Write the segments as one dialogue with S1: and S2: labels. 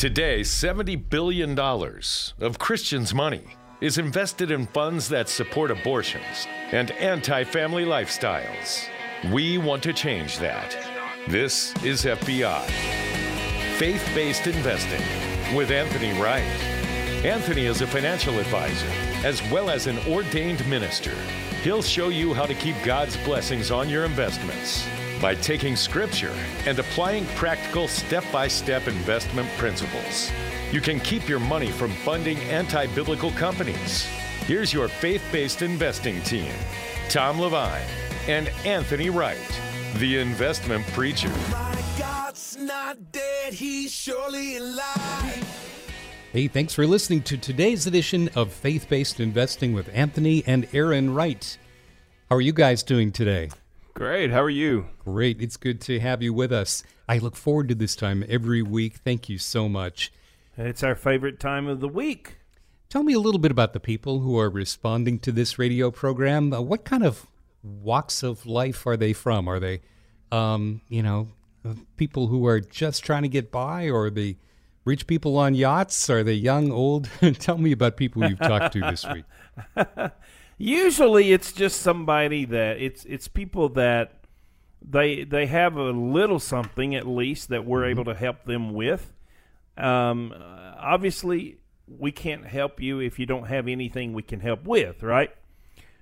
S1: Today, $70 billion of Christians' money is invested in funds that support abortions and anti family lifestyles. We want to change that. This is FBI Faith Based Investing with Anthony Wright. Anthony is a financial advisor as well as an ordained minister. He'll show you how to keep God's blessings on your investments by taking scripture and applying practical step by step investment principles. You can keep your money from funding anti biblical companies. Here's your faith based investing team Tom Levine and Anthony Wright, the investment preacher.
S2: Dead,
S3: hey, thanks for listening to today's edition of Faith Based Investing with Anthony and Aaron Wright. How are you guys doing today?
S4: Great. How are you?
S3: Great. It's good to have you with us. I look forward to this time every week. Thank you so much.
S4: It's our favorite time of the week.
S3: Tell me a little bit about the people who are responding to this radio program. Uh, what kind of walks of life are they from? Are they, um, you know, uh, people who are just trying to get by, or are they rich people on yachts? Are they young, old? Tell me about people you've talked to this week.
S4: Usually, it's just somebody that it's it's people that they they have a little something at least that we're mm-hmm. able to help them with. Um, obviously, we can't help you if you don't have anything we can help with, right?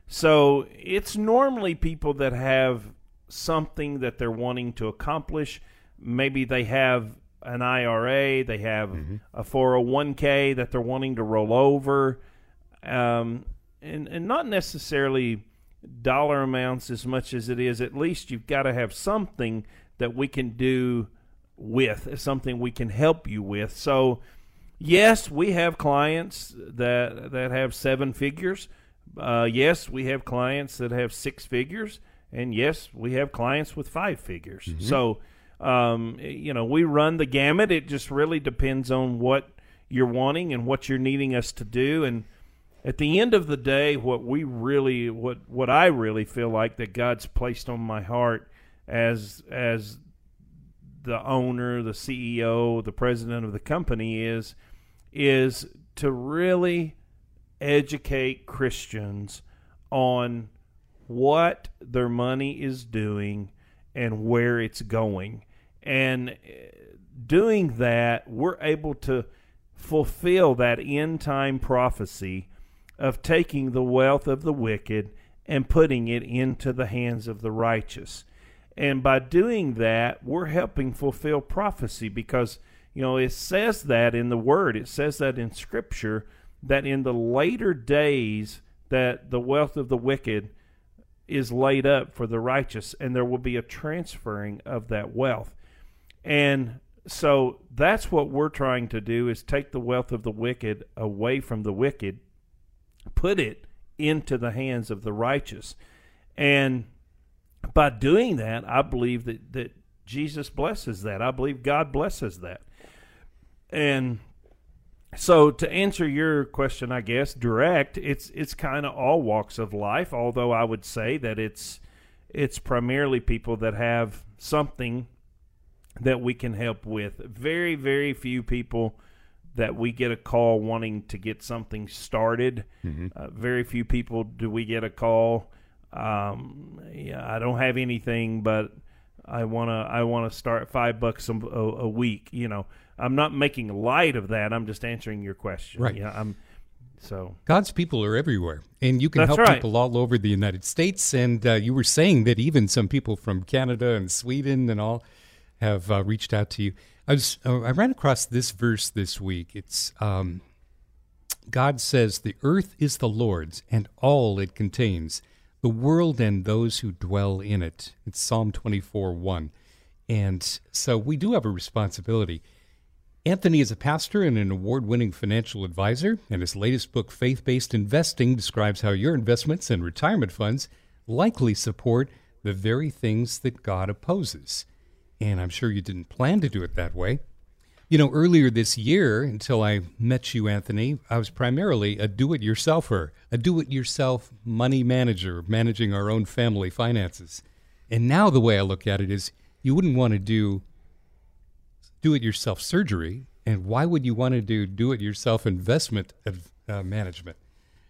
S4: So it's normally people that have something that they're wanting to accomplish. Maybe they have an IRA, they have mm-hmm. a 401k that they're wanting to roll over. Um, and and not necessarily dollar amounts as much as it is at least you've got to have something that we can do with something we can help you with. So yes we have clients that that have seven figures. Uh, yes we have clients that have six figures. And yes we have clients with five figures. Mm-hmm. so um, you know we run the gamut. It just really depends on what you're wanting and what you're needing us to do. And at the end of the day, what we really, what what I really feel like that God's placed on my heart as as the owner, the CEO, the president of the company is is to really educate Christians on what their money is doing and where it's going. And eh, doing that, we're able to fulfill that end time prophecy of taking the wealth of the wicked and putting it into the hands of the righteous. And by doing that, we're helping fulfill prophecy because, you know, it says that in the Word, it says that in Scripture, that in the later days, that the wealth of the wicked is laid up for the righteous, and there will be a transferring of that wealth. And so that's what we're trying to do is take the wealth of the wicked away from the wicked put it into the hands of the righteous. And by doing that, I believe that, that Jesus blesses that. I believe God blesses that. And so to answer your question, I guess direct, it's it's kind of all walks of life. Although I would say that it's it's primarily people that have something that we can help with. Very very few people that we get a call wanting to get something started. Mm-hmm. Uh, very few people do we get a call. Um, yeah, I don't have anything, but I wanna I wanna start five bucks a, a, week. You know, I'm not making light of that. I'm just answering your question.
S3: Right.
S4: Yeah. I'm. So
S3: God's people are everywhere, and you can
S4: That's
S3: help
S4: right.
S3: people all over the United States. And uh, you were saying that even some people from Canada and Sweden and all have uh, reached out to you. I was uh, I ran across this verse this week. It's um, God says, "The earth is the Lord's and all it contains, the world and those who dwell in it." It's Psalm twenty four one, and so we do have a responsibility. Anthony is a pastor and an award winning financial advisor, and his latest book, Faith Based Investing, describes how your investments and retirement funds likely support the very things that God opposes and I'm sure you didn't plan to do it that way. You know, earlier this year, until I met you, Anthony, I was primarily a do it yourselfer, a do it yourself money manager, managing our own family finances. And now the way I look at it is you wouldn't want to do do it yourself surgery and why would you want to do do-it-yourself investment uh, management?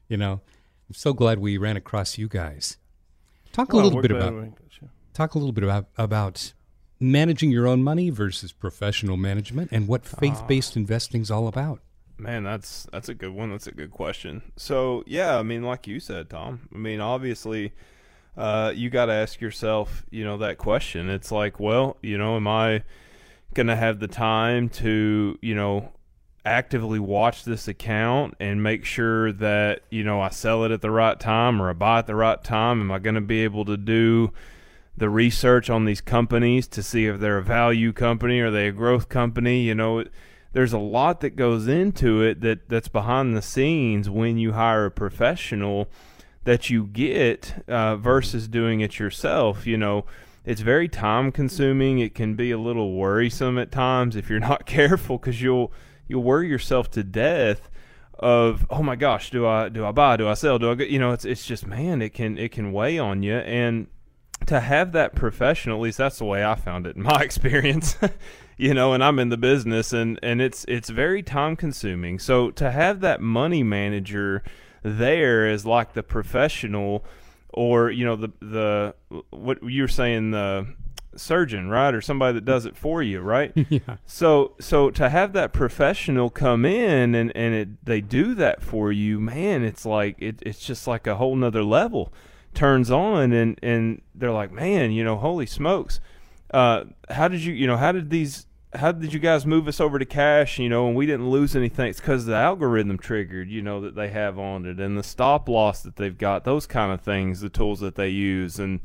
S3: You know, I'm so glad we ran across you guys. Talk a
S4: Well,
S3: little bit about talk a little bit about about managing your own money versus professional management and what faith-based investing's all about.
S2: Man, that's that's a good one. That's a good question. So yeah, I mean, like you said, Tom. I mean, obviously, uh, you got to ask yourself, you know, that question. It's like, well, you know, am I gonna have the time to, you know, actively watch this account and make sure that you know I sell it at the right time or I buy at the right time? Am I going to be able to do the research on these companies to see if they're a value company or they a growth company? You know, there's a lot that goes into it that that's behind the scenes when you hire a professional that you get uh, versus doing it yourself. You know, it's very time consuming. It can be a little worrisome at times if you're not careful because you'll you'll worry yourself to death of oh my gosh do I do I buy do I sell do I you know it's it's just man it can it can weigh on you and to have that professional at least that's the way I found it in my experience you know and I'm in the business and and it's it's very time consuming. So to have that money manager there is like the professional or you know the the what you're saying the surgeon right or somebody that does it for you right?
S3: Yeah.
S2: so so to have that professional come in and and it, they do that for you man it's like it, it's just like a whole nother level turns on and and they're like man you know holy smokes. Uh how did you you know how did these how did you guys move us over to cash you know and we didn't lose anything? It's because the algorithm triggered you know that they have on it and the stop loss that they've got those kind of things the tools that they use and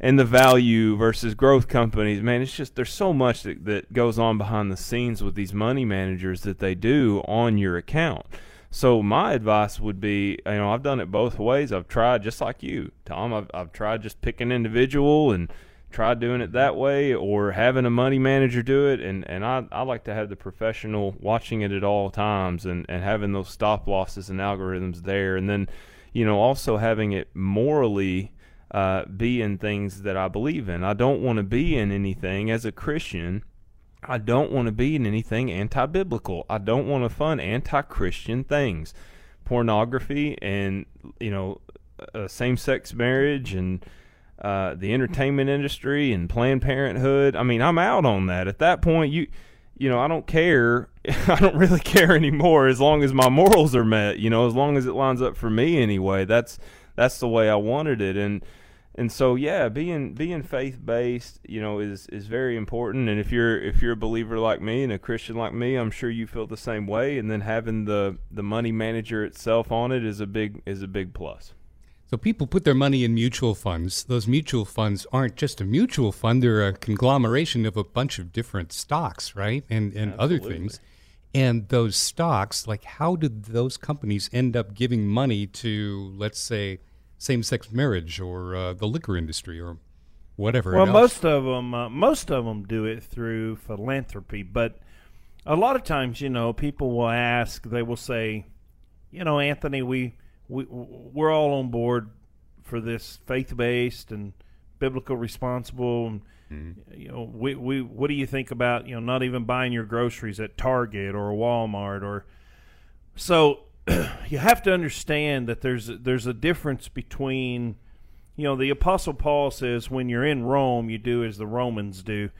S2: and the value versus growth companies. Man it's just there's so much that, that goes on behind the scenes with these money managers that they do on your account so my advice would be you know i've done it both ways i've tried just like you tom i've, I've tried just picking individual and tried doing it that way or having a money manager do it and, and I, I like to have the professional watching it at all times and, and having those stop losses and algorithms there and then you know also having it morally uh, be in things that I believe in. I don't want to be in anything as a Christian. I don't want to be in anything anti biblical. I don't want to fund anti Christian things. Pornography and, you know, uh, same sex marriage and uh, the entertainment industry and Planned Parenthood. I mean, I'm out on that. At that point, you. You know, I don't care. I don't really care anymore as long as my morals are met. You know, as long as it lines up for me anyway. That's that's the way I wanted it and and so yeah being being faith based you know is is very important. And if you're if you're a believer like me and a Christian like me I'm sure you feel the same way. And then having the the money manager itself on it is a big is a big plus.
S3: So people put their money in mutual funds. Those mutual funds aren't just a mutual fund; they're a conglomeration of a bunch of different stocks, right, and and other things. And those stocks, like, how did those companies end up giving money to, let's say, same-sex marriage or uh, the liquor industry or whatever?
S4: Well,
S3: else?
S4: most of them, uh, most of them do it through philanthropy, but a lot of times, you know, people will ask. They will say, you know, Anthony, we we we're all on board for this faith-based and biblical responsible. And, You know, we we what do you think about you know not even buying your groceries at Target or Walmart or so you have to understand that there's there's a difference between you know the apostle paul says when you're in rome you do as the romans do.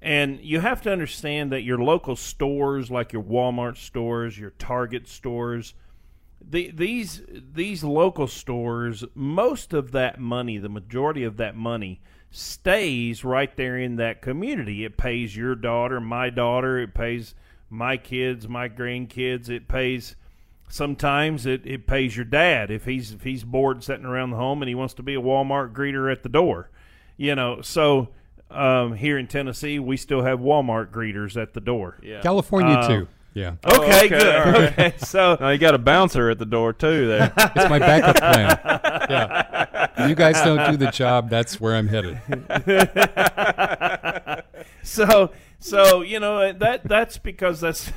S4: And you have to understand that your local stores like your walmart stores your target stores the, these these local stores most of that money the majority of that money stays right there in that community. It pays your daughter my daughter it pays my kids my grandkids it pays sometimes it, it pays your dad if he's if he's bored sitting around the home and he wants to be a Walmart greeter at the door. You know, so um, here in Tennessee we still have Walmart greeters at the door.
S2: yeah
S3: California
S4: Uh,
S3: too. Yeah,
S2: Oh,
S4: Okay,
S2: okay,
S4: good.
S2: all right.
S4: Okay, so
S2: now you got a bouncer at the door too there
S3: it's my backup plan. Yeah, if you guys don't do the job, that's where I'm headed.
S4: so so you know that that's because that's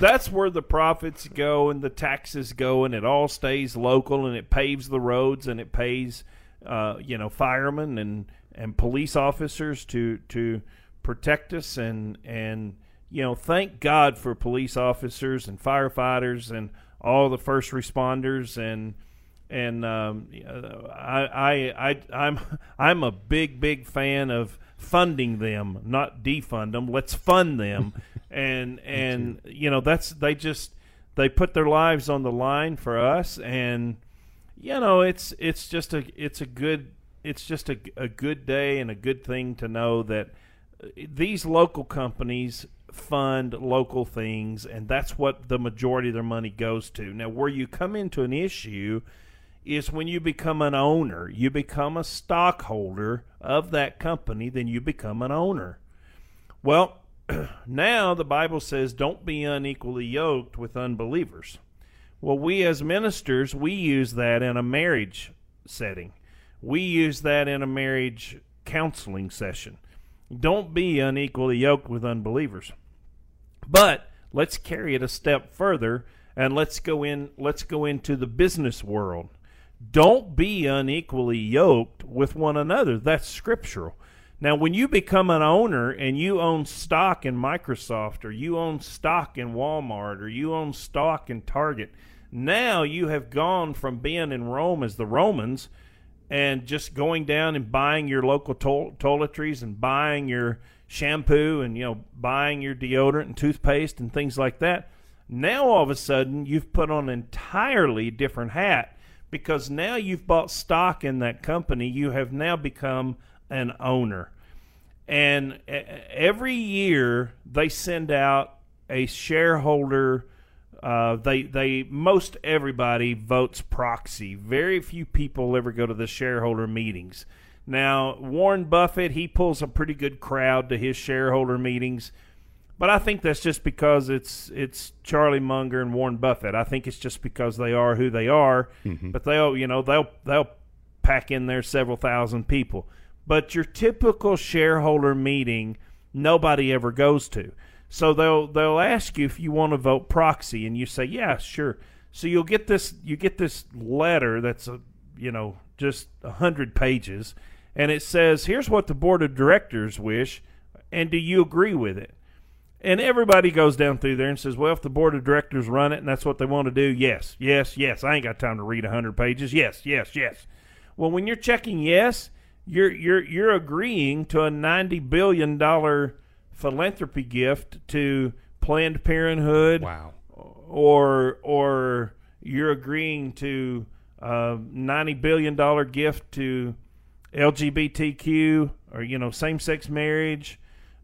S4: that's where the profits go and the taxes go and it all stays local and it paves the roads and it pays uh, you know firemen and and police officers to to protect us. And and you know, thank God for police officers and firefighters and all the first responders. And and um, I, I I I'm I'm a big big fan of funding them, not defund them. Let's fund them, and and you know that's they just they put their lives on the line for us, and you know it's it's just a it's a good it's just a, a good day and a good thing to know that these local companies fund local things, and that's what the majority of their money goes to. Now, where you come into an issue is when you become an owner, you become a stockholder of that company, then you become an owner. Well, now the Bible says, don't be unequally yoked with unbelievers. Well, we as ministers, we use that in a marriage setting. We use that in a marriage counseling session. Don't be unequally yoked with unbelievers. But let's carry it a step further and let's go in let's go into the business world. Don't be unequally yoked with one another. That's scriptural. Now, when you become an owner and you own stock in Microsoft or you own stock in Walmart or you own stock in Target, now you have gone from being in Rome as the Romans and just going down and buying your local to- toiletries and buying your shampoo and you know buying your deodorant and toothpaste and things like that. Now all of a sudden you've put on an entirely different hat because now you've bought stock in that company. You have now become an owner. And every year they send out a shareholder uh, they they most everybody votes proxy. Very few people ever go to the shareholder meetings. Now Warren Buffett he pulls a pretty good crowd to his shareholder meetings, but I think that's just because it's it's Charlie Munger and Warren Buffett. I think it's just because they are who they are. Mm-hmm. But they'll you know they'll they'll pack in there several thousand people. But your typical shareholder meeting, nobody ever goes to. So they'll they'll ask you if you want to vote proxy, and you say, "Yeah, sure." So you'll get this you get this letter that's a you know just a hundred pages, and it says, "Here's what the board of directors wish, and do you agree with it?" And everybody goes down through there and says, "Well, if the board of directors run it and that's what they want to do, yes, yes, yes. I ain't got time to read a hundred pages. Yes, yes, yes." Well, when you're checking yes, you're you're you're agreeing to a ninety billion dollar philanthropy gift to Planned Parenthood.
S3: Wow.
S4: Or or you're agreeing to a ninety billion dollar gift to LGBTQ or you know same sex marriage,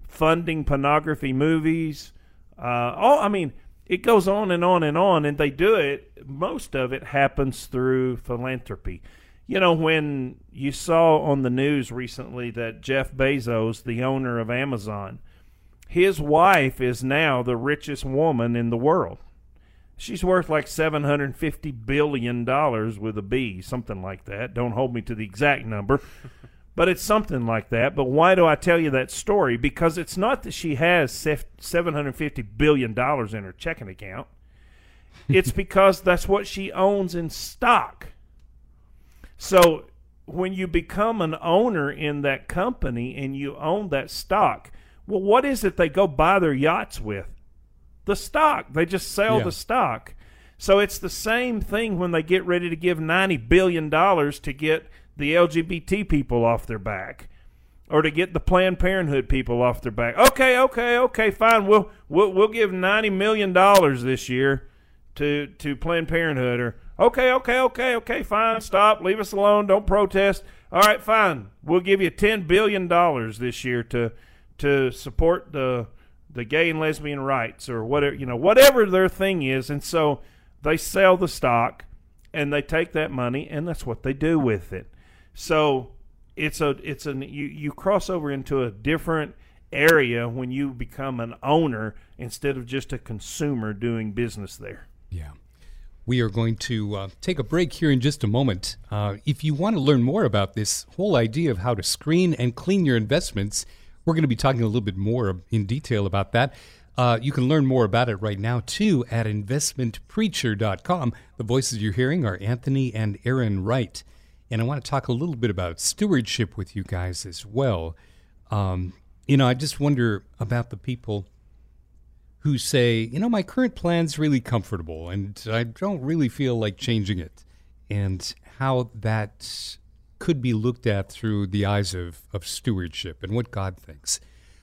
S4: funding pornography movies. Uh, all I mean, it goes on and on and on, and they do it. Most of it happens through philanthropy. You know, when you saw on the news recently that Jeff Bezos, the owner of Amazon, his wife is now the richest woman in the world. She's worth like $750 billion with a B, something like that. Don't hold me to the exact number, but it's something like that. But why do I tell you that story? Because it's not that she has $750 billion in her checking account, it's because that's what she owns in stock. So when you become an owner in that company and you own that stock, well, what is it they go buy their yachts with? The stock. They just sell yeah. the stock. So it's the same thing when they get ready to give $90 billion to get the LGBT people off their back or to get the Planned Parenthood people off their back. Okay, okay, okay, fine. We'll we'll, we'll give ninety million dollars this year to to Planned Parenthood. Or okay, okay, okay, okay, fine. Stop. Leave us alone. Don't protest. All right, fine. We'll give you ten billion dollars this year to to support the the gay and lesbian rights or whatever you know whatever their thing is and so they sell the stock and they take that money and that's what they do with it so it's a it's an you, you cross over into a different area when you become an owner instead of just a consumer doing business there
S3: yeah we are going to uh, take a break here in just a moment. Uh, if you want to learn more about this whole idea of how to screen and clean your investments, we're going to be talking a little bit more in detail about that. Uh, you can learn more about it right now, too, at investmentpreacher.com. The voices you're hearing are Anthony and Aaron Wright. And I want to talk a little bit about stewardship with you guys as well. Um, you know, I just wonder about the people who say, you know, my current plan's really comfortable and I don't really feel like changing it, and how that could be looked at through the eyes of, of stewardship and what God thinks.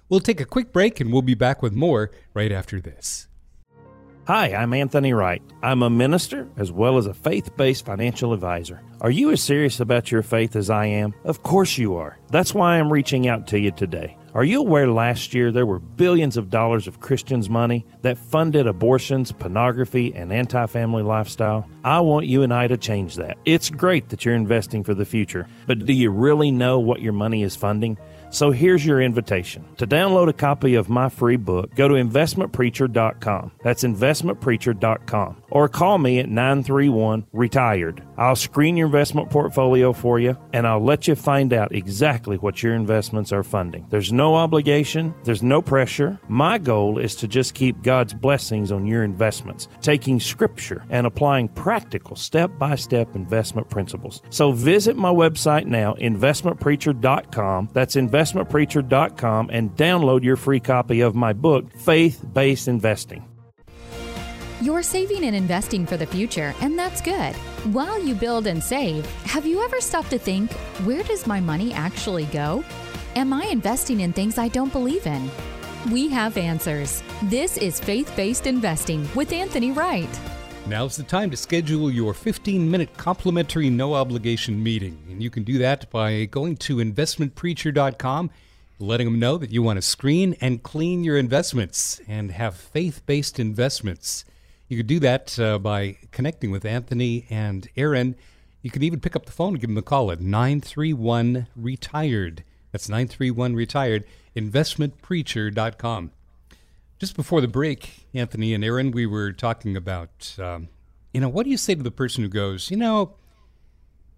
S3: We'll take a quick break and we'll be back with more right after this.
S4: Hi, I'm Anthony Wright. I'm a minister as well as a faith based financial advisor. Are you as serious about your faith as I am? Of course you are. That's why I'm reaching out to you today. Are you aware last year there were billions of dollars of Christians' money that funded abortions, pornography, and anti family lifestyle? I want you and I to change that. It's great that you're investing for the future, but do you really know what your money is funding? So here's your invitation. To download a copy of my free book, go to investmentpreacher.com. That's investmentpreacher.com. Or call me at 931 Retired. I'll screen your investment portfolio for you and I'll let you find out exactly what your investments are funding. There's no obligation, there's no pressure. My goal is to just keep God's blessings on your investments, taking scripture and applying practical step by step investment principles. So visit my website now, investmentpreacher.com. That's investmentpreacher.com and download your free copy of my book, Faith Based Investing.
S5: You're saving and investing for the future, and that's good. While you build and save, have you ever stopped to think, where does my money actually go? Am I investing in things I don't believe in? We have answers. This is Faith Based Investing with Anthony Wright.
S3: Now's the time to schedule your 15 minute complimentary no obligation meeting. And you can do that by going to investmentpreacher.com, letting them know that you want to screen and clean your investments and have faith based investments. You could do that uh, by connecting with Anthony and Aaron. You can even pick up the phone and give them a call at 931 Retired. That's 931 Retired, investmentpreacher.com. Just before the break, Anthony and Aaron, we were talking about, um, you know, what do you say to the person who goes, you know,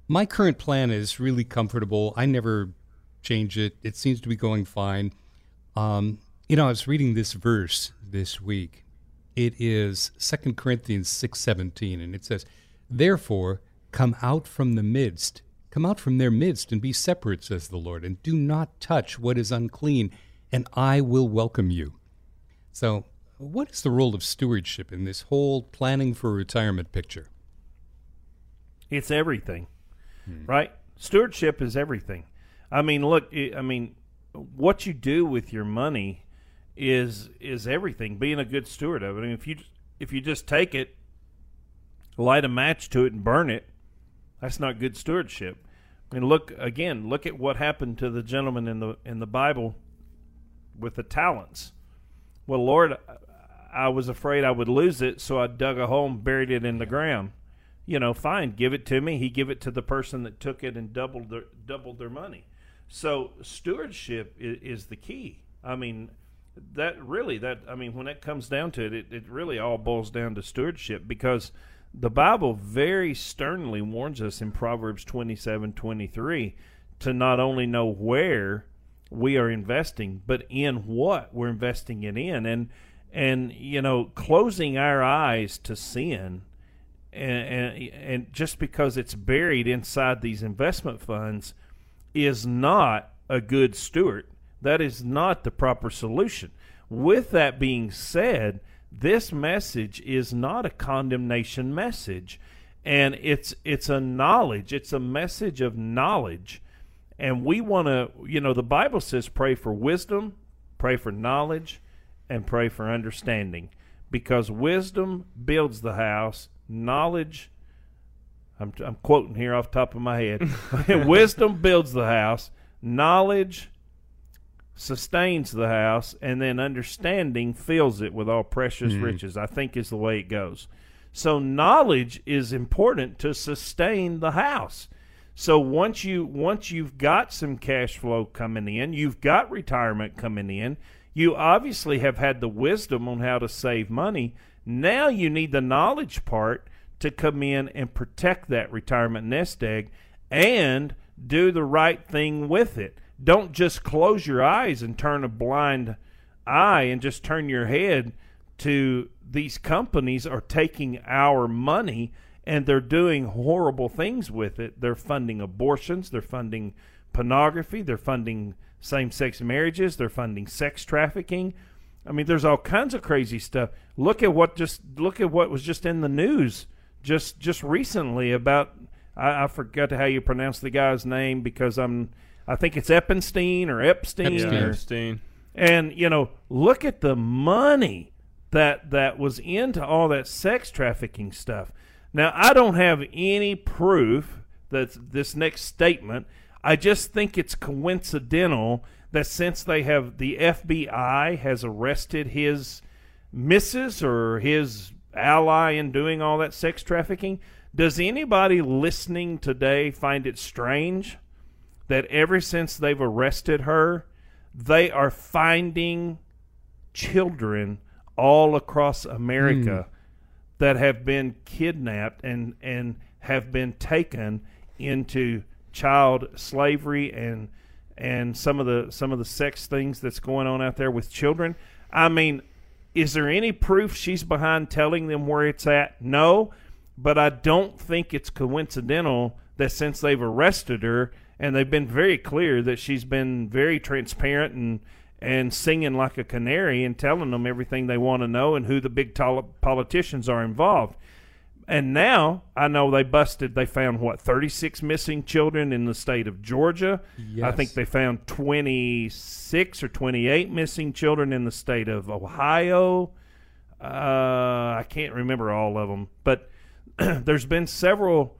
S3: my current plan is really comfortable. I never change it. It seems to be going fine. Um, you know, I was reading this verse this week it is 2 Corinthians 6:17 and it says, "Therefore come out from the midst, come out from their midst and be separate," says the Lord, "and do not touch what is unclean, and I will welcome you." So, what is the role of stewardship in this whole planning for retirement picture?
S4: It's everything. Hmm. Right? Stewardship is everything. I mean, look, I mean, what you do with your money is is everything. Being a good steward of it. I mean, if you if you just take it, light a match to it, and burn it, that's not good stewardship. I mean, look again. Look at what happened to the gentleman in the in the Bible with the talents. Well, Lord, I was afraid I would lose it, so I dug a hole and buried it in the ground. You know, fine, give it to me. He give it to the person that took it and doubled their doubled their money. So stewardship is, is the key. I mean, that really that I mean when it comes down to it, it, it really all boils down to stewardship because the Bible very sternly warns us in Proverbs twenty seven twenty three to not only know where we are investing, but in what we're investing it in, and and you know closing our eyes to sin, and and, and just because it's buried inside these investment funds, is not a good steward. That is not the proper solution. With that being said, this message is not a condemnation message. And it's it's a knowledge. It's a message of knowledge and we want to you know the bible says pray for wisdom pray for knowledge and pray for understanding because wisdom builds the house knowledge i'm, I'm quoting here off the top of my head wisdom builds the house knowledge sustains the house, and then understanding fills it with all precious mm. riches. I think is the way it goes. So knowledge is important to sustain the house. So once you once you've got some cash flow coming in, you've got retirement coming in, you obviously have had the wisdom on how to save money. Now you need the knowledge part to come in and protect that retirement nest egg and do the right thing with it don't just close your eyes and turn a blind eye and just turn your head to these companies are taking our money and they're doing horrible things with it. They're funding abortions, they're funding pornography, they're funding same sex marriages, they're funding sex trafficking. I mean, there's all kinds of crazy stuff. Look at what just look at what was just in the news just just recently about I, I forgot how you pronounce the guy's name because I'm I think it's Epstein or Epstein,
S3: Epstein.
S4: or
S2: Epstein.
S4: and you know, look at the money that that was into all that sex trafficking stuff. Now, I don't have any proof that this next statement. I just think it's coincidental that since they have the FBI has arrested his missus or his ally in doing all that sex trafficking, does anybody listening today find it strange that ever since they've arrested her, they are finding children all across America hmm. That have been kidnapped and and have been taken into child slavery and and some of the some of the sex things that's going on out there with children. I mean, is there any proof she's behind telling them where it's at? No, but I don't think it's coincidental that since they've arrested her and they've been very clear that she's been very transparent and and singing like a canary and telling them everything they want to know and who the big tol- politicians are involved. And now I know they busted. They found what thirty six missing children in the state of Georgia.
S3: Yes.
S4: I think they found twenty six or twenty eight missing children in the state of Ohio. Uh, I can't remember all of them, but there's been several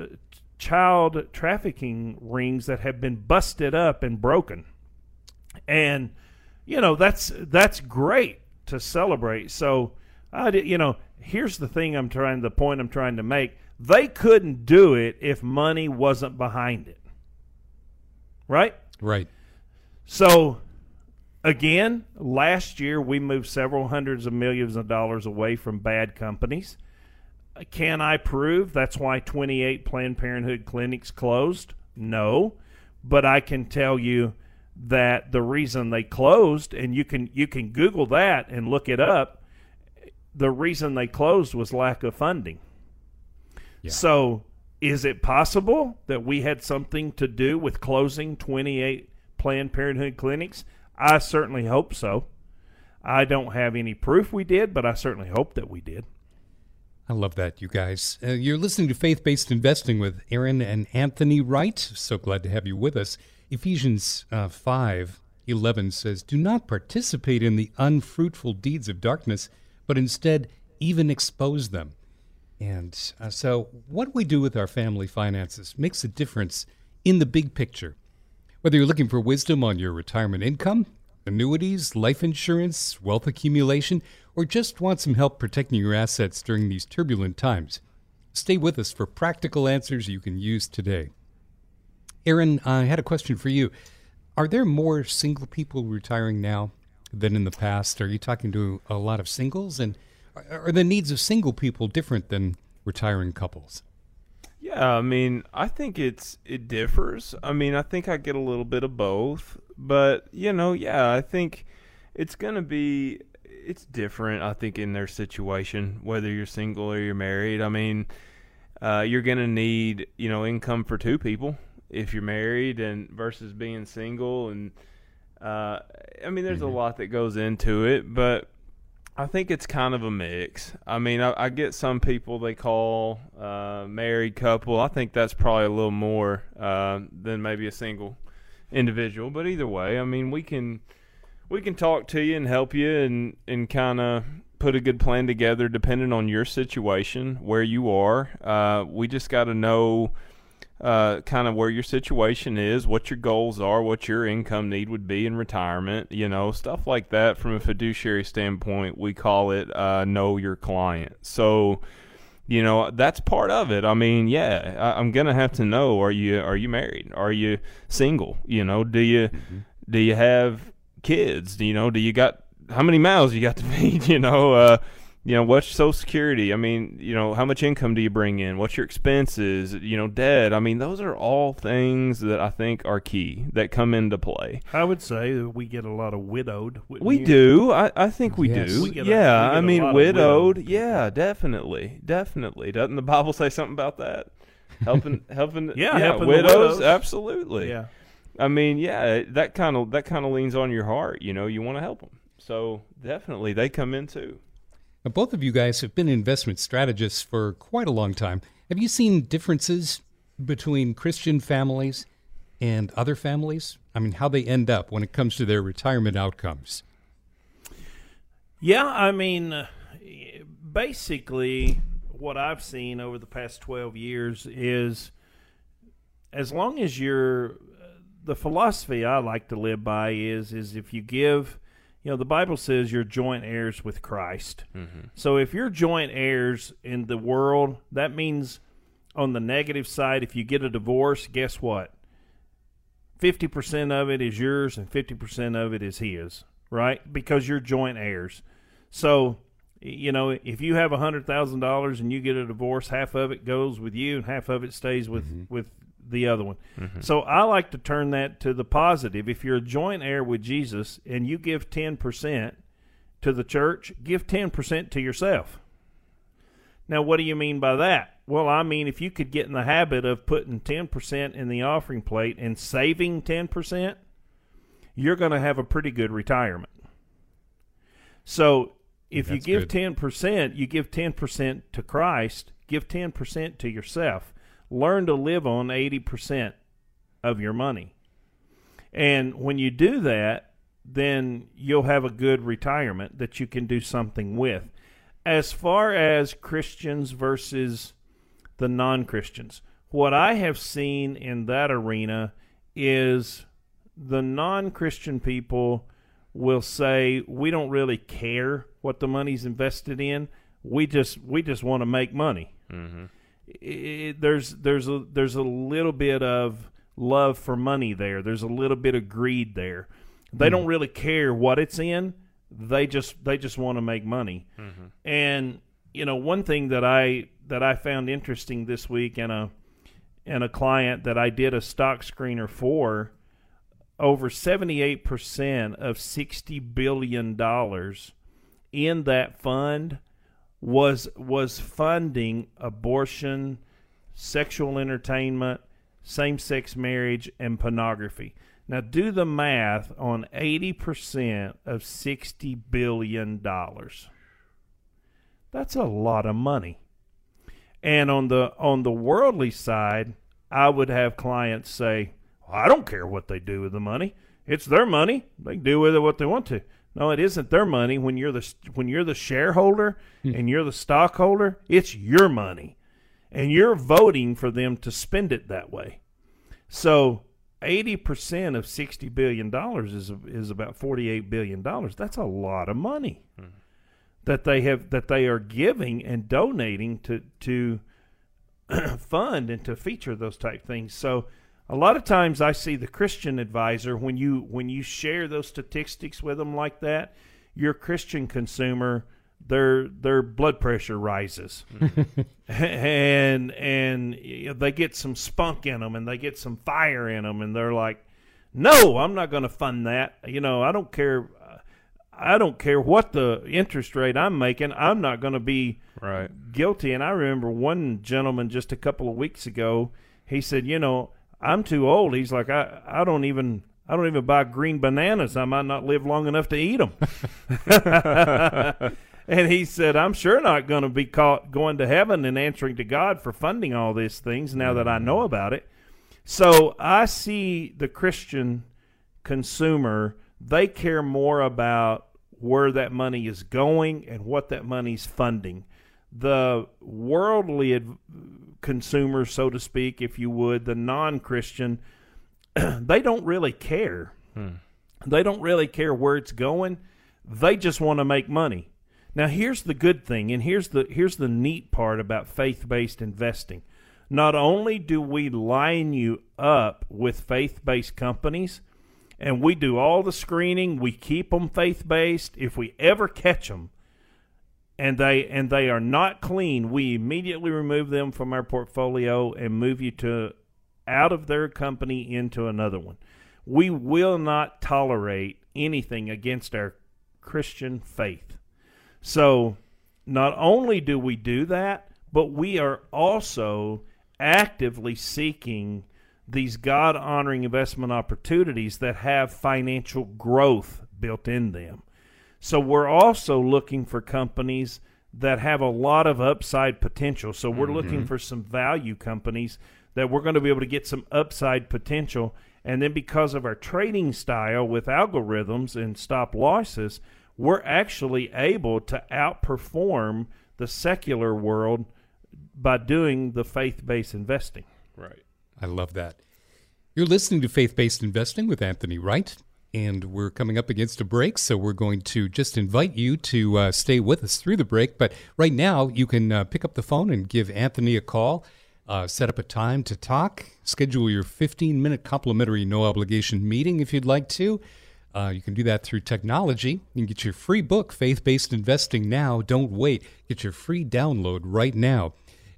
S4: uh, child trafficking rings that have been busted up and broken, and you know that's that's great to celebrate. So I you know, here's the thing I'm trying, the point I'm trying to make. They couldn't do it if money wasn't behind it, right?
S3: Right.
S4: So, again, last year we moved several hundreds of millions of dollars away from bad companies. Can I prove that's why 28 Planned Parenthood clinics closed? No, but I can tell you that the reason they closed, and you can you can Google that and look it up. The reason they closed was lack of funding. So, is it possible that we had something to do with closing 28 Planned Parenthood clinics? I certainly hope so. I don't have any proof we did, but I certainly hope that we did.
S3: I love that, you guys. Uh, you're listening to Faith Based Investing with Aaron and Anthony Wright. So glad to have you with us. Ephesians uh, 5 11 says, Do not participate in the unfruitful deeds of darkness, but instead even expose them. And uh, so, what we do with our family finances makes a difference in the big picture. Whether you're looking for wisdom on your retirement income, annuities, life insurance, wealth accumulation, or just want some help protecting your assets during these turbulent times, stay with us for practical answers you can use today. Aaron, I had a question for you. Are there more single people retiring now than in the past? Are you talking to a lot of singles? And are the needs of single people different than retiring couples?
S2: Yeah, I mean, I think it's it differs. I mean, I think I get a little bit of both, but you know, yeah, I think it's going to be it's different I think in their situation whether you're single or you're married. I mean, uh, you're going to need, you know, income for two people if you're married and versus being single and uh, I mean, there's a lot that goes into it, but I think it's kind of a mix. I mean, I, I get some people they call uh, married couple. I think that's probably a little more uh, than maybe a single individual. But either way, I mean, we can we can talk to you and help you and and kind of put a good plan together depending on your situation, where you are. Uh, we just got to know uh, kind of where your situation is, what your goals are, what your income need would be in retirement, you know, stuff like that. From a fiduciary standpoint, we call it uh, know your client. So, you know, that's part of it. I mean, yeah, I, I'm gonna have to know: are you are you married? Are you single? You know, do you do you have kids? Do you know? Do you got how many mouths you got to feed? You know, uh, you know, what's Social Security? I mean, you know, how much income do you bring in? What's your expenses? You know, debt. I mean, those are all things that I think are key that come into play.
S4: I would say that we get a lot of widowed.
S2: We
S4: you?
S2: do. I, I think we
S3: Yes.
S2: do.
S4: We get a-
S2: yeah.
S4: we get
S2: I
S4: a
S2: mean, widowed.
S4: widowed
S2: Yeah, definitely, definitely. Doesn't the Bible say something about that? Helping, helping.
S4: Yeah, helping the
S2: widows.
S4: widows.
S2: Absolutely.
S4: Yeah.
S2: I mean, yeah, that kind of that kind of leans on your heart. You know, you want to help them. So definitely they come in too.
S3: Now, both of you guys have been investment strategists for quite a long time. Have you seen differences between Christian families and other families? I mean, how they end up when it comes to their retirement outcomes?
S4: Yeah, I mean, uh, basically, what I've seen over the past 12 years is as long as you're the philosophy I like to live by is is if you give you know the Bible says you're joint heirs with Christ. Mm-hmm. So if you're joint heirs in the world, that means on the negative side if you get a divorce, guess what? 50% of it is yours and 50% of it is his, right? Because you're joint heirs. So you know, if you have a hundred thousand dollars and you get a divorce, half of it goes with you and half of it stays with mm-hmm. with the other one. Mm-hmm. So I like to turn that to the positive. If you're a joint heir with Jesus and you give ten percent to the church, give ten percent to yourself. Now, what do you mean by that? Well, I mean if you could get in the habit of putting ten percent in the offering plate and saving ten percent, you're going to have a pretty good retirement. So if That's you give ten percent, you give ten percent to Christ. Give ten percent to yourself. Learn to live on eighty percent of your money, and when you do that, then you'll have a good retirement that you can do something with. As far as Christians versus the non Christians, what I have seen in that arena is the non Christian people will say we don't really care what the money's invested in. We just we just want to make money. Mm-hmm. It, there's there's a there's a little bit of love for money there. There's a little bit of greed there. They mm-hmm. don't really care what it's in. They just they just want to make money. Mm-hmm. And you know one thing that I that I found interesting this week and a and a client that I did a stock screener for over 78% of $60 billion in that fund was was funding abortion, sexual entertainment, same-sex marriage and pornography. Now do the math on 80% of 60 billion dollars. That's a lot of money. And on the on the worldly side, I would have clients say, I don't care what they do with the money. It's their money. They can do with it what they want to. No, it isn't their money. When you're the when you're the shareholder hmm. and you're the stockholder, it's your money, and you're voting for them to spend it that way. So, eighty percent of sixty billion dollars is is about forty eight billion dollars. That's a lot of money hmm. that they have that they are giving and donating to to fund and to feature those type things. So a lot of times I see the Christian advisor when you when you share those statistics with them like that, your Christian consumer their their blood pressure rises, and and they get some spunk in them and they get some fire in them and they're like, no, I'm not going to fund that. You know, I don't care. Uh, I don't care what the interest rate I'm making. I'm not going to be
S2: right
S4: guilty. And I remember one gentleman just a couple of weeks ago. He said, you know, I'm too old. He's like, I, I don't even I don't even buy green bananas. I might not live long enough to eat them. and he said, I'm sure not going to be caught going to heaven and answering to God for funding all these things now that I know about it. So I see the Christian consumer, they care more about where that money is going and what that money's funding. The worldly consumer, so to speak, if you would, the non Christian, they don't really care. Hmm. They don't really care where it's going. They just want to make money. Now here's the good thing, and here's the here's the neat part about faith based investing. Not only do we line you up with faith based companies, and we do all the screening, we keep them faith based. If we ever catch them, and they and they are not clean, we immediately remove them from our portfolio and move you to out of their company into another one. We will not tolerate anything against our Christian faith. So, not only do we do that, but we are also actively seeking these God honoring investment opportunities that have financial growth built in them. So we're also looking for companies that have a lot of upside potential. So we're looking mm-hmm. for some value companies that we're going to be able to get some upside potential. And then because of our trading style with algorithms and stop losses, we're actually able to outperform the secular world by doing the faith based investing.
S2: Right.
S3: I love that. You're listening to Faith Based Investing with Anthony Wright, and we're coming up against a break, so we're going to just invite you to uh, stay with us through the break. But right now, you can uh, pick up the phone and give Anthony a call, uh, set up a time to talk, schedule your 15 minute complimentary no obligation meeting if you'd like to. Uh, you can do that through technology. You can get your free book, Faith Based Investing Now. Don't wait. Get your free download right now.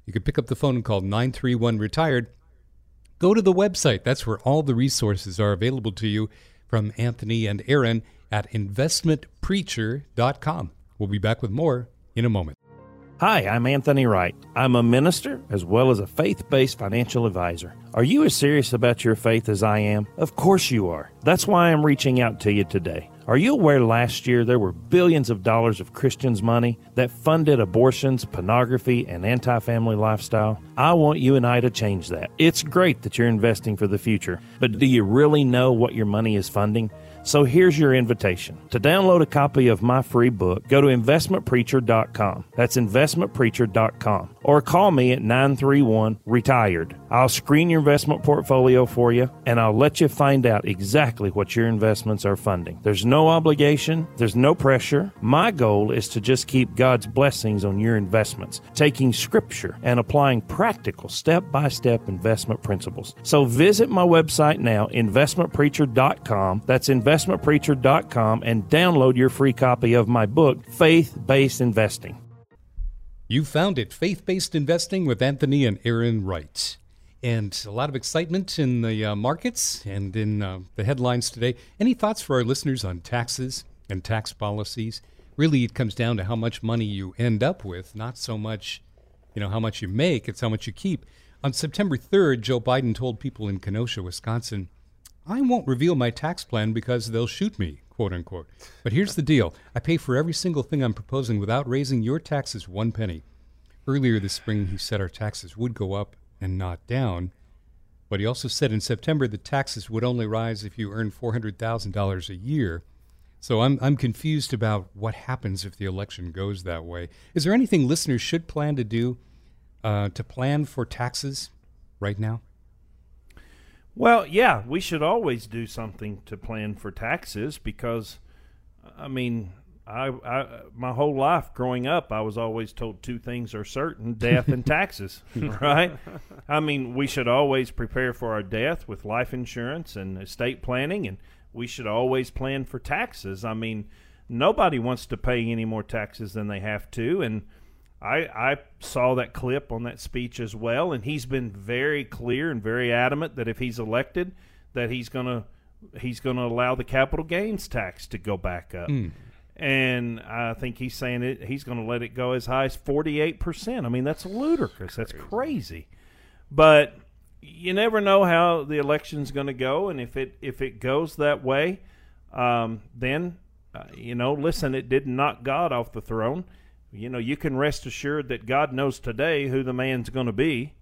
S3: You can pick up the phone and call 931 Retired. Go to the website. That's where all the resources are available to you from Anthony and Aaron at investmentpreacher.com. We'll be back with more in a moment.
S4: Hi, I'm Anthony Wright. I'm a minister as well as a faith based financial advisor. Are you as serious about your faith as I am? Of course you are. That's why I'm reaching out to you today. Are you aware last year there were billions of dollars of Christians' money that funded abortions, pornography, and anti family lifestyle? I want you and I to change that. It's great that you're investing for the future, but do you really know what your money is funding? So here's your invitation. To download a copy of my free book, go to investmentpreacher.com. That's investmentpreacher.com. Or call me at 931 Retired. I'll screen your investment portfolio for you and I'll let you find out exactly what your investments are funding. There's no obligation, there's no pressure. My goal is to just keep God's blessings on your investments, taking scripture and applying practical step by step investment principles. So visit my website now, investmentpreacher.com. That's investmentpreacher.com and download your free copy of my book, Faith Based Investing.
S3: You found it Faith Based Investing with Anthony and Aaron Wright. And a lot of excitement in the uh, markets and in uh, the headlines today. Any thoughts for our listeners on taxes and tax policies? Really, it comes down to how much money you end up with, not so much, you know, how much you make, it's how much you keep. On September 3rd, Joe Biden told people in Kenosha, Wisconsin, I won't reveal my tax plan because they'll shoot me, quote unquote. But here's the deal I pay for every single thing I'm proposing without raising your taxes one penny. Earlier this spring, he said our taxes would go up and not down. But he also said in September the taxes would only rise if you earn $400,000 a year. So I'm, I'm confused about what happens if the election goes that way. Is there anything listeners should plan to do uh, to plan for taxes right now?
S4: Well, yeah, we should always do something to plan for taxes because, I mean, I, I my whole life growing up, I was always told two things are certain: death and taxes. right? I mean, we should always prepare for our death with life insurance and estate planning, and we should always plan for taxes. I mean, nobody wants to pay any more taxes than they have to, and I, I saw that clip on that speech as well, and he's been very clear and very adamant that if he's elected, that he's gonna he's gonna allow the capital gains tax to go back up.
S3: Mm.
S4: And I think he's saying it. He's going to let it go as high as forty-eight percent. I mean, that's ludicrous. That's crazy. But you never know how the election's going to go, and if it if it goes that way, um, then uh, you know, listen, it did knock God off the throne you know, you can rest assured that God knows today who the man's going to be,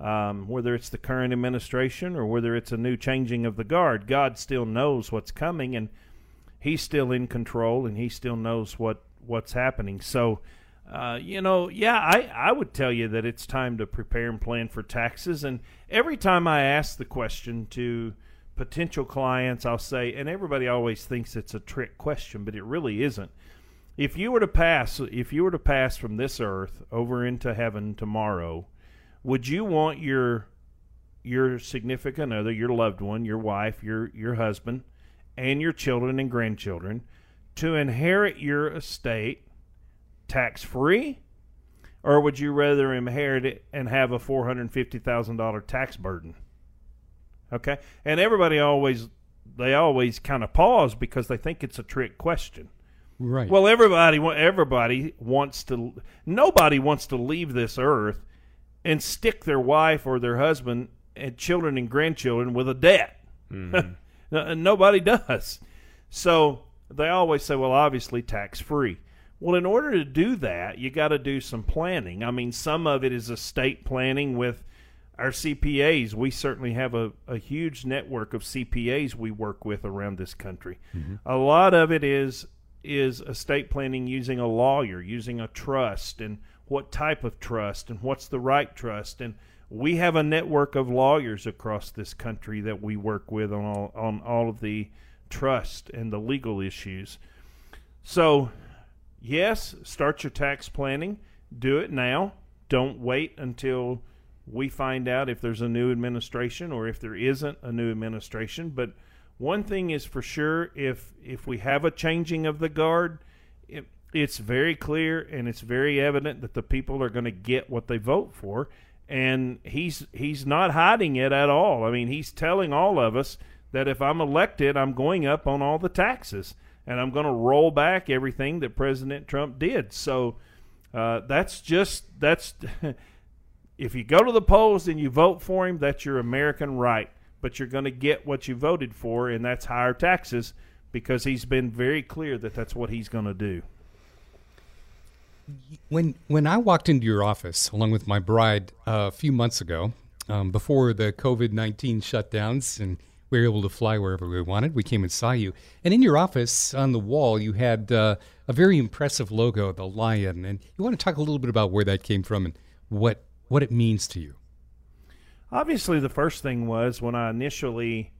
S4: um, whether it's the current administration or whether it's a new changing of the guard. God still knows what's coming, and He's still in control, and He still knows what what's happening. So, uh, you know, yeah, I I would tell you that it's time to prepare and plan for taxes. And every time I ask the question to potential clients, I'll say, and everybody always thinks it's a trick question, but it really isn't if you were to pass if you were to pass from this earth over into heaven tomorrow would you want your your significant other your loved one your wife your your husband and your children and grandchildren to inherit your estate tax free or would you rather inherit it and have a $450,000 tax burden okay and everybody always they always kind of pause because they think it's a trick question
S3: Right.
S4: well, everybody everybody wants to. Nobody wants to leave this earth and stick their wife or their husband and children and grandchildren with a debt.
S2: Mm-hmm.
S4: No- nobody does. So they always say, well, obviously tax free. Well, in order to do that, you got to do some planning. I mean, some of it is estate planning with our CPAs. We certainly have a, a huge network of CPAs we work with around this country. Mm-hmm. A lot of it is is estate planning using a lawyer, using a trust, and what type of trust, and what's the right trust, and we have a network of lawyers across this country that we work with on all, on all of the trust and the legal issues. So, yes, start your tax planning. Do it now. Don't wait until we find out if there's a new administration or if there isn't a new administration. But one thing is for sure: if if we have a changing of the guard, it, it's very clear and it's very evident that the people are going to get what they vote for. And he's he's not hiding it at all. I mean, he's telling all of us that if I'm elected, I'm going up on all the taxes and I'm going to roll back everything that President Trump did. So uh, that's just that's if you go to the polls and you vote for him, that's your American right. But you're going to get what you voted for, and that's higher taxes because he's been very clear that that's what he's going to do.
S3: When when I walked into your office along with my bride uh, a few months ago, um, before the COVID nineteen shutdowns, and we were able to fly wherever we wanted, we came and saw you. And in your office on the wall, you had uh, a very impressive logo, the lion. And you want to talk a little bit about where that came from and what what it means to you.
S4: Obviously, the first thing was when I initially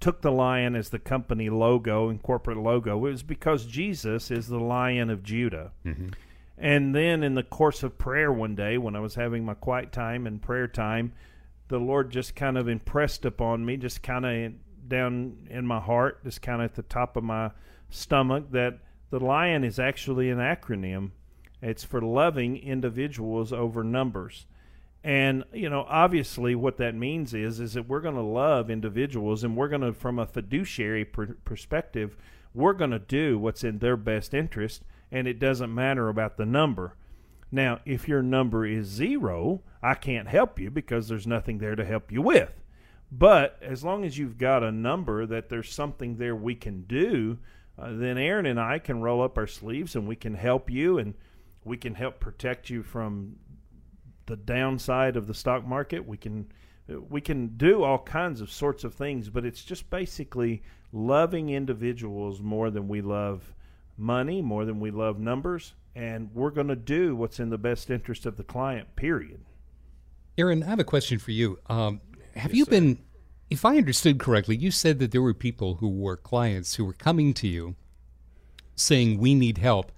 S4: took the lion as the company logo and corporate logo, it was because Jesus is the lion of Judah. Mm-hmm. And then in the course of prayer one day, when I was having my quiet time and prayer time, the Lord just kind of impressed upon me, just kind of down in my heart, just kind of at the top of my stomach, that the lion is actually an acronym. It's for loving individuals over numbers. And you know, obviously, what that means is is that we're going to love individuals, and we're going to, from a fiduciary per- perspective, we're going to do what's in their best interest, and it doesn't matter about the number. Now, if your number is zero, I can't help you because there's nothing there to help you with. But as long as you've got a number that there's something there we can do, uh, then Aaron and I can roll up our sleeves and we can help you and we can help protect you from the downside of the stock market. We can we can do all kinds of sorts of things, but it's just basically loving individuals more than we love money, more than we love numbers, and we're going to do what's in the best interest of the client. Period.
S3: Aaron, I have a question for you. Um, have yes, you sir. been, if I understood correctly, you said that there were people who were clients who were coming to you saying, "We need help."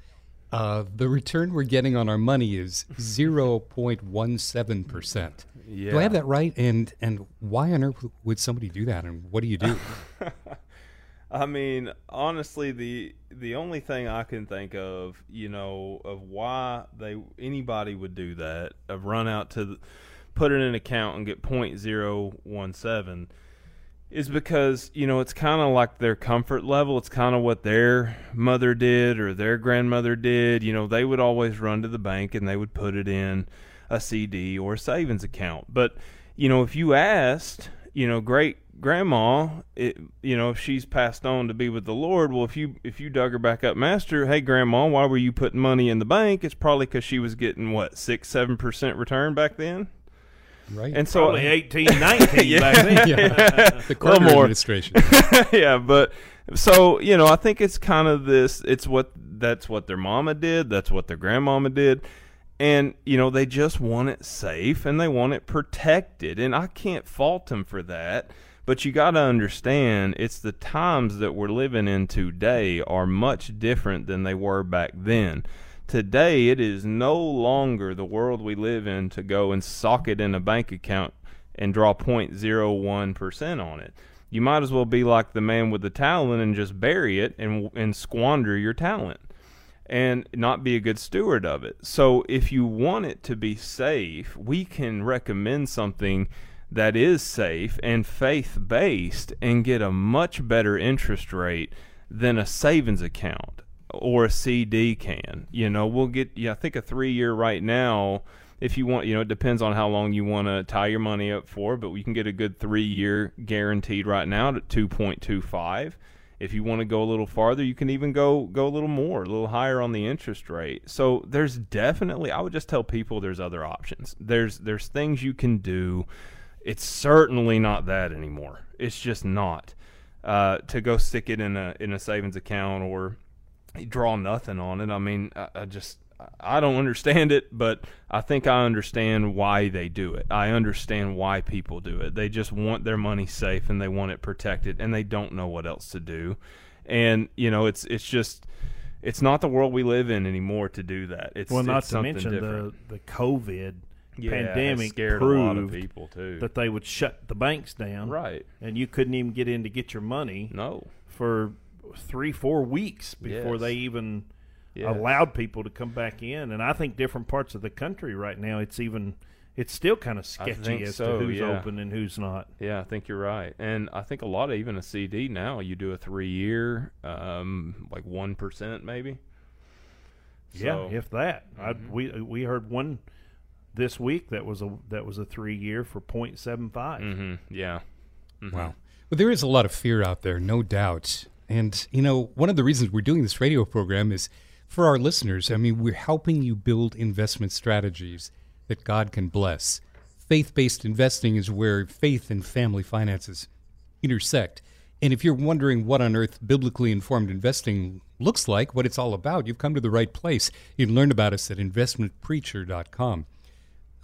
S3: Uh, the return we're getting on our money is 0.17%. Yeah. Do I have that right? And and why on earth would somebody do that? And what do you do?
S2: I mean, honestly, the the only thing I can think of, you know, of why they anybody would do that, of run out to the, put it in an account and get 0.017 is because you know it's kind of like their comfort level. It's kind of what their mother did or their grandmother did. You know they would always run to the bank and they would put it in a CD or a savings account. But you know if you asked you know great grandma it, you know if she's passed on to be with the lord well if you if you dug her back up master hey grandma why were you putting money in the bank it's probably because she was getting what six seven percent return back then
S3: Right.
S4: And so Probably 18, 19 yeah. back then.
S3: yeah. The Carter administration.
S2: yeah, but so, you know, I think it's kind of this it's what that's what their mama did, that's what their grandmama did. And, you know, they just want it safe and they want it protected. And I can't fault them for that. But you got to understand, it's the times that we're living in today are much different than they were back then. Today, it is no longer the world we live in to go and sock it in a bank account and draw 0.01% on it. You might as well be like the man with the talent and just bury it and, and squander your talent and not be a good steward of it. So, if you want it to be safe, we can recommend something that is safe and faith based and get a much better interest rate than a savings account or a CD can. You know, we'll get yeah, I think a 3 year right now if you want, you know, it depends on how long you want to tie your money up for, but we can get a good 3 year guaranteed right now at 2.25. If you want to go a little farther, you can even go go a little more, a little higher on the interest rate. So there's definitely I would just tell people there's other options. There's there's things you can do. It's certainly not that anymore. It's just not. Uh, to go stick it in a in a savings account or draw nothing on it. I mean, I, I just I don't understand it, but I think I understand why they do it. I understand why people do it. They just want their money safe and they want it protected and they don't know what else to do. And, you know, it's it's just it's not the world we live in anymore to do that. It's
S4: well, not
S2: it's
S4: to mention
S2: different.
S4: the the COVID
S2: Yeah,
S4: pandemic
S2: scared
S4: proved
S2: a lot of people too.
S4: that they would shut the banks down,
S2: right.
S4: and you couldn't even get in to get your money
S2: No.
S4: for three, four weeks before
S2: Yes.
S4: they even
S2: Yes.
S4: allowed people to come back in. And I think different parts of the country right now, it's even it's still kind of sketchy as
S2: so,
S4: to who's
S2: yeah.
S4: open and who's not.
S2: Yeah, I think you're right, and I think a lot of even a CD now you do a three year, um, like one percent maybe.
S4: yeah, if that. I, we we heard one this week that was a that was a three year for 0.75.
S2: Mm-hmm. Yeah.
S3: Wow. Well, there is a lot of fear out there, no doubt. And, you know, one of the reasons we're doing this radio program is for our listeners. I mean, we're helping you build investment strategies that God can bless. Faith based investing is where faith and family finances intersect. And if you're wondering what on earth biblically informed investing looks like, what it's all about, you've come to the right place. You can learn about us at investmentpreacher.com.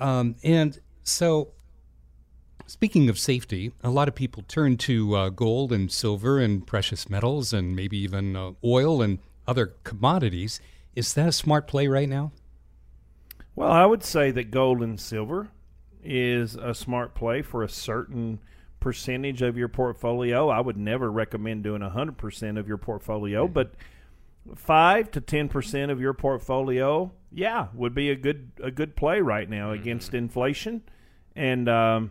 S3: Um, and so Speaking of safety, a lot of people turn to uh, gold and silver and precious metals and maybe even uh, oil and other commodities. Is that a smart play right now?
S4: Well, I would say that gold and silver is a smart play for a certain percentage of your portfolio. I would never recommend doing 100% of your portfolio, but 5 to 10% of your portfolio, yeah, would be a good a good play right now against inflation. And um,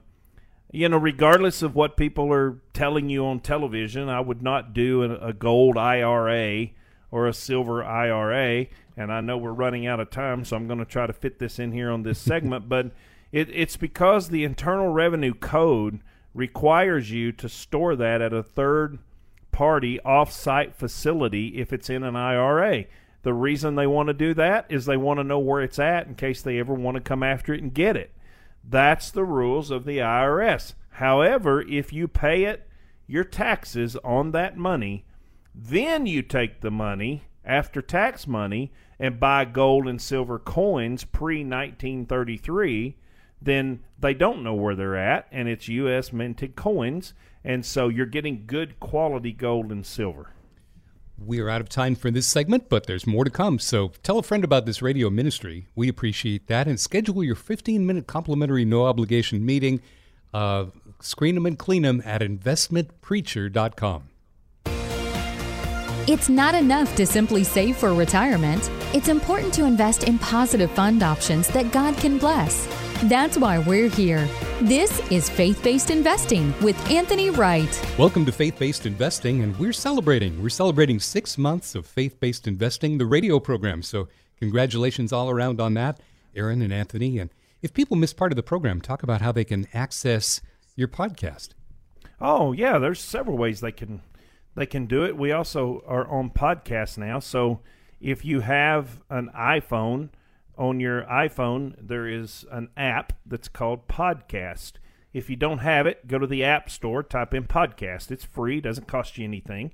S4: you know, regardless of what people are telling you on television, I would not do a, a gold IRA or a silver IRA. And I know we're running out of time, so I'm going to try to fit this in here on this segment. but it, it's because the Internal Revenue Code requires you to store that at a third party off-site facility if it's in an IRA. The reason they want to do that is they want to know where it's at in case they ever want to come after it and get it. That's the rules of the IRS. However, if you pay it your taxes on that money, then you take the money after tax money and buy gold and silver coins pre 1933, then they don't know where they're at and it's US minted coins and so you're getting good quality gold and silver.
S3: We are out of time for this segment, but there's more to come. So tell a friend about this radio ministry. We appreciate that. And schedule your 15 minute complimentary no obligation meeting. Uh, screen them and clean them at investmentpreacher.com.
S5: It's not enough to simply save for retirement. It's important to invest in positive fund options that God can bless. That's why we're here. This is Faith Based Investing with Anthony Wright.
S3: Welcome to Faith Based Investing, and we're celebrating. We're celebrating six months of Faith Based Investing, the radio program. So, congratulations all around on that, Aaron and Anthony. And if people miss part of the program, talk about how they can access your podcast.
S4: Oh yeah, there's several ways they can they can do it. We also are on podcast now. So if you have an iPhone, on your iPhone there is an app that's called Podcast. If you don't have it, go to the App Store, type in podcast. It's free, doesn't cost you anything.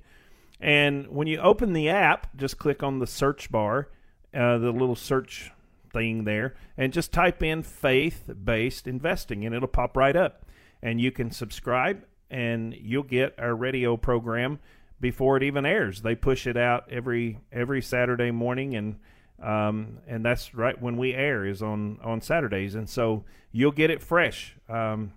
S4: And when you open the app, just click on the search bar, uh, the little search thing there, and just type in faith based investing, and it'll pop right up. And you can subscribe, and you'll get our radio program before it even airs. They push it out every every Saturday morning, and um, and that's right when we air is on on Saturdays, and so you'll get it fresh. Um,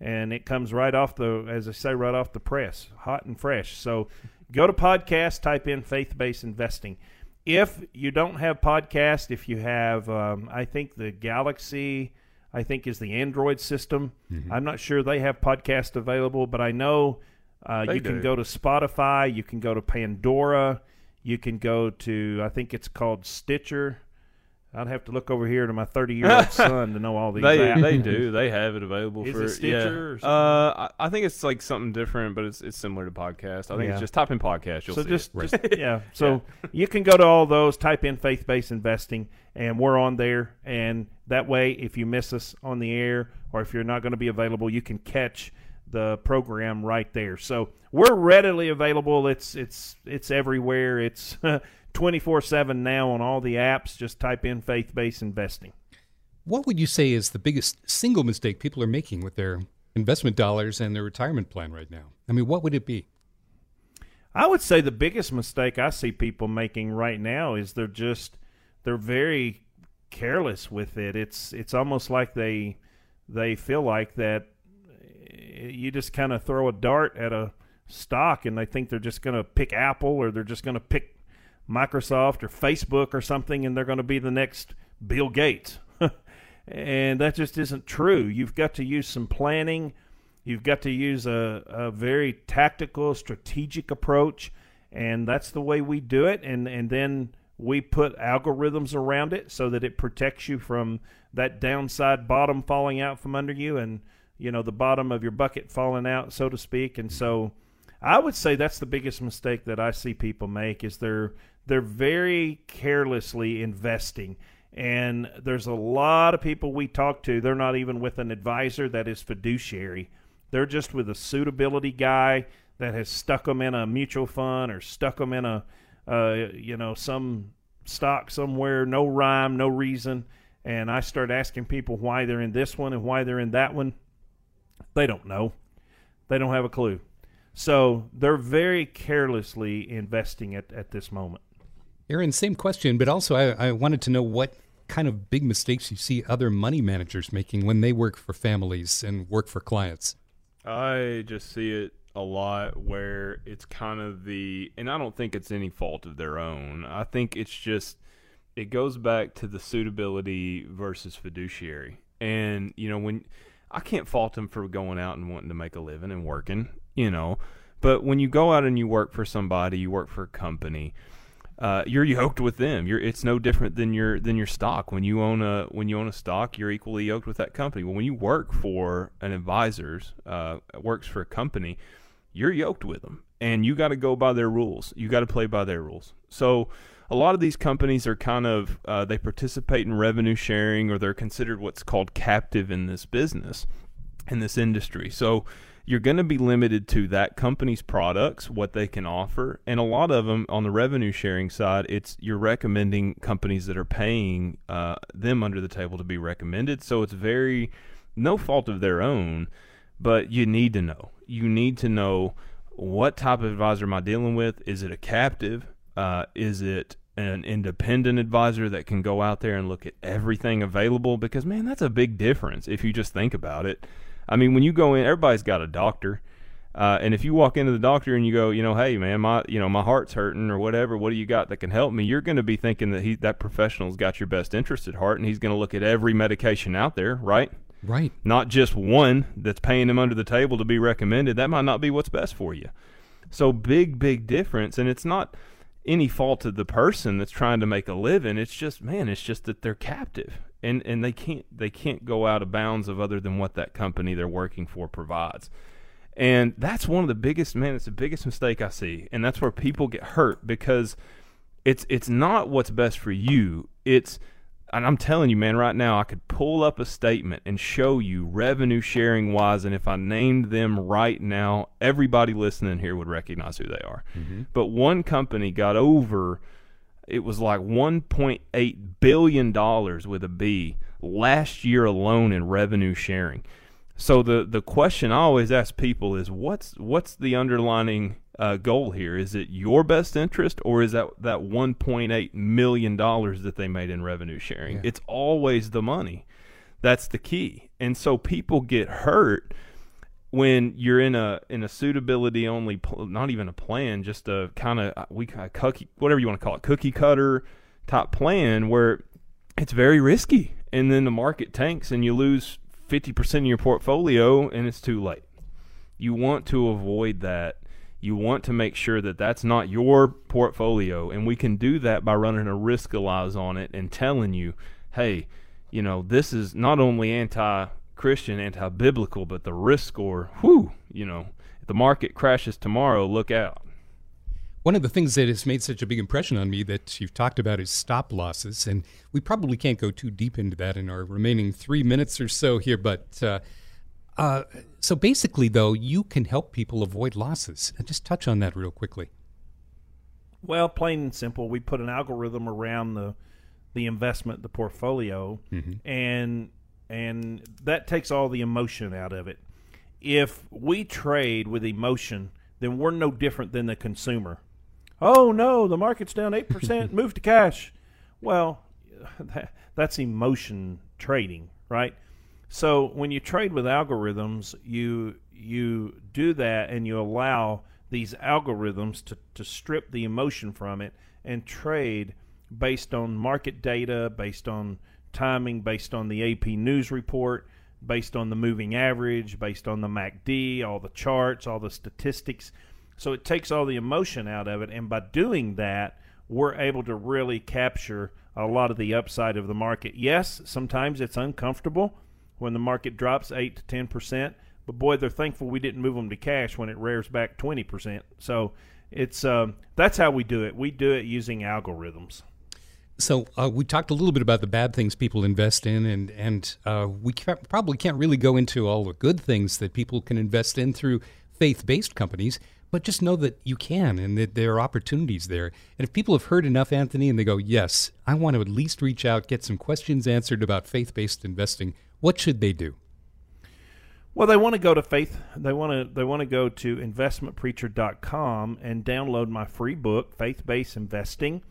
S4: and it comes right off the, as I say, right off the press, hot and fresh. So go to podcast, type in faith based investing. If you don't have podcast, if you have, um, I think the Galaxy, I think is the Android system. I'm not sure they have podcast available, but I know uh, you can go to Spotify, you can go to Pandora, you can go to, I think it's called Stitcher. I'd have to look over here to my 30 year old son to know all these
S2: They
S4: apps.
S2: they do. They have it available
S4: Is
S2: for
S4: it Stitcher or
S2: Yeah. Uh, I, I think it's like something different, but it's it's similar to podcast. I think
S4: Yeah.
S2: it's just type in podcast. You'll
S4: so
S2: see
S4: just,
S2: it.
S4: just yeah. So you can go to all those, type in faith based investing, and we're on there. And that way, if you miss us on the air or if you're not going to be available, you can catch the program right there. So we're readily available. It's it's it's everywhere. It's 24 seven now on all the apps. Just type in faith based investing.
S3: What would you say is the biggest single mistake people are making with their investment dollars and their retirement plan right now? I mean, what would it be?
S4: I would say the biggest mistake I see people making right now is they're just they're very careless with it. It's it's almost like they they feel like that eh, you just kind of throw a dart at a stock and they think they're just going to pick Apple or they're just going to pick Microsoft or Facebook or something and they're going to be the next Bill Gates. and that just isn't true. You've got to use some planning. You've got to use a, a very tactical, strategic approach, and that's the way we do it. And and then we put algorithms around it so that it protects you from that downside bottom falling out from under you, and you know the bottom of your bucket falling out, so to speak. And so, I would say that's the biggest mistake that I see people make is they're they're very carelessly investing. And there's a lot of people we talk to, they're not even with an advisor that is fiduciary. They're just with a suitability guy that has stuck them in a mutual fund or stuck them in a, uh, you know, some stock somewhere, no rhyme, no reason. And I start asking people why they're in this one and why they're in that one. They don't know. They don't have a clue. So they're very carelessly investing at, at this moment.
S3: Aaron, same question, but also I, I wanted to know what kind of big mistakes you see other money managers making when they work for families and work for clients.
S2: I just see it a lot where it's kind of the, and I don't think it's any fault of their own. I think it's just, it goes back to the suitability versus fiduciary. And, you know, when I can't fault them for going out and wanting to make a living and working, you know, but when you go out and you work for somebody, you work for a company, uh, you're yoked with them. You're, it's no different than your than your stock. When you own a when you own a stock, you're equally yoked with that company. Well, when you work for an advisor's uh, works for a company, you're yoked with them, and you got to go by their rules. You got to play by their rules. So, a lot of these companies are kind of uh, they participate in revenue sharing, or they're considered what's called captive in this business, in this industry. So you're going to be limited to that company's products, what they can offer, and a lot of them on the revenue sharing side, it's you're recommending companies that are paying uh, them under the table to be recommended. So it's very no fault of their own, but you need to know. You need to know what type of advisor am I dealing with? Is it a captive? Uh, is it an independent advisor that can go out there and look at everything available? Because man, that's a big difference if you just think about it. I mean, when you go in, everybody's got a doctor. Uh, and if you walk into the doctor and you go, you know, hey man, my you know my heart's hurting or whatever, what do you got that can help me? You're going to be thinking that he that professional's got your best interest at heart, and he's going to look at every medication out there, right?
S3: Right.
S2: Not just one that's paying him under the table to be recommended. That might not be what's best for you. So big, big difference, and it's not any fault of the person that's trying to make a living. It's just man, it's just that they're captive and and they can't they can't go out of bounds of other than what that company they're working for provides. And that's one of the biggest man, it's the biggest mistake I see. And that's where people get hurt because it's it's not what's best for you. It's and I'm telling you, man, right now I could pull up a statement and show you revenue sharing wise, and if I named them right now, everybody listening here would recognize who they are. Mm-hmm. But one company got over it was like 1.8 billion dollars with a B last year alone in revenue sharing. So the the question I always ask people is what's what's the underlining uh, goal here? Is it your best interest or is that that 1.8 million dollars that they made in revenue sharing?
S3: Yeah.
S2: It's always the money. That's the key. And so people get hurt when you're in a in a suitability only pl- not even a plan just a kind of we kind of cookie whatever you want to call it cookie cutter type plan where it's very risky and then the market tanks and you lose 50% of your portfolio and it's too late you want to avoid that You want to make sure that that's not your portfolio, and we can do that by running a risk Riskalyze on it and telling you, hey, you know, this is not only anti-Christian, anti-biblical, but the risk score, whew, you know, if the market crashes tomorrow, look out.
S3: One of the things that has made such a big impression on me that you've talked about is stop losses, and we probably can't go too deep into that in our remaining three minutes or so here. But uh, uh, so basically, though, you can help people avoid losses. And just touch on that real quickly.
S4: Well, plain and simple, we put an algorithm around the the investment, the portfolio, mm-hmm. and and that takes all the emotion out of it. If we trade with emotion, then we're no different than the consumer oh no, the market's down 8%, move to cash. Well, that, that's emotion trading, right? So when you trade with algorithms, you you do that and you allow these algorithms to, to strip the emotion from it and trade based on market data, based on timing, based on the AP news report, based on the moving average, based on the MACD, all the charts, all the statistics. So it takes all the emotion out of it, and by doing that, we're able to really capture a lot of the upside of the market. Yes, sometimes it's uncomfortable when the market drops 8 to 10%, but boy, they're thankful we didn't move them to cash when it rears back 20%. So it's um, that's how we do it. We do it using algorithms.
S3: So uh, we talked a little bit about the bad things people invest in, and and uh, we can't, probably can't really go into all the good things that people can invest in through faith-based companies. But just know that you can and that there are opportunities there. And if people have heard enough, Anthony, and they go, yes, I want to at least reach out, get some questions answered about faith based investing, what should they do?
S4: Well, they want to go to faith. They want to they want to go to investmentpreacher.com and download my free book, Faith Based Investing,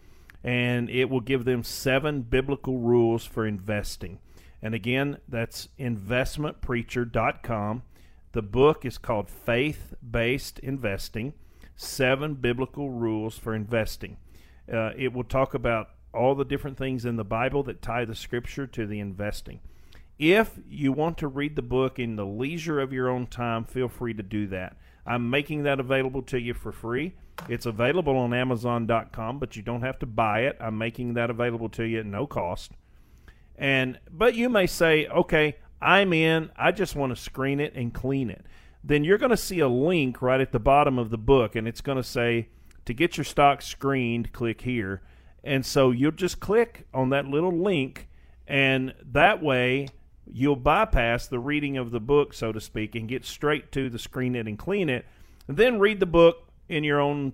S4: and it will give them seven biblical rules for investing. And again, that's investmentpreacher.com. The book is called Faith Based Investing Seven Biblical Rules for Investing. Uh, it will talk about all the different things in the Bible that tie the scripture to the investing. If you want to read the book in the leisure of your own time, feel free to do that. I'm making that available to you for free. It's available on Amazon.com, but you don't have to buy it. I'm making that available to you at no cost. And but you may say, okay, I'm in, I just want to screen it and clean it. Then you're going to see a link right at the bottom of the book, and it's going to say, to get your stock screened, click here. And so you'll just click on that little link, and that way you'll bypass the reading of the book, so to speak, and get straight to the screen it and clean it. And then read the book in your own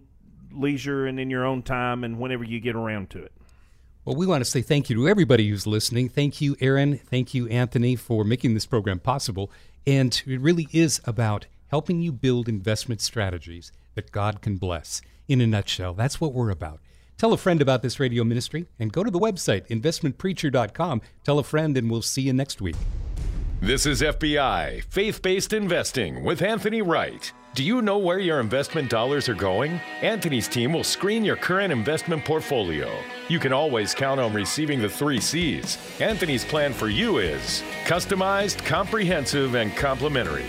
S4: leisure and in your own time and whenever you get around to it.
S3: Well, we want to say thank you to everybody who's listening. Thank you, Aaron. Thank you, Anthony, for making this program possible. And it really is about helping you build investment strategies that God can bless. In a nutshell, that's what we're about. Tell a friend about this radio ministry and go to the website, investmentpreacher.com. Tell a friend, and we'll see you next week.
S1: This is FBI, Faith Based Investing with Anthony Wright. Do you know where your investment dollars are going? Anthony's team will screen your current investment portfolio. You can always count on receiving the three C's. Anthony's plan for you is customized, comprehensive, and complimentary.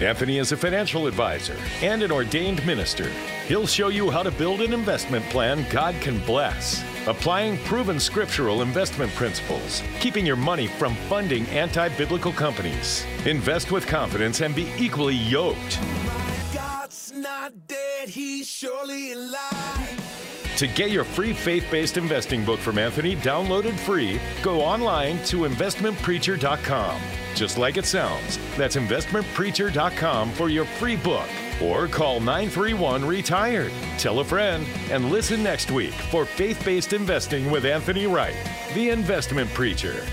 S1: Anthony is a financial advisor and an ordained minister. He'll show you how to build an investment plan God can bless, applying proven scriptural investment principles, keeping your money from funding anti biblical companies. Invest with confidence and be equally yoked not dead, he's surely alive. To get your free faith based investing book from Anthony downloaded free, go online to investmentpreacher.com. Just like it sounds, that's investmentpreacher.com for your free book. Or call 931 Retired. Tell a friend and listen next week for Faith Based Investing with Anthony Wright, the investment preacher.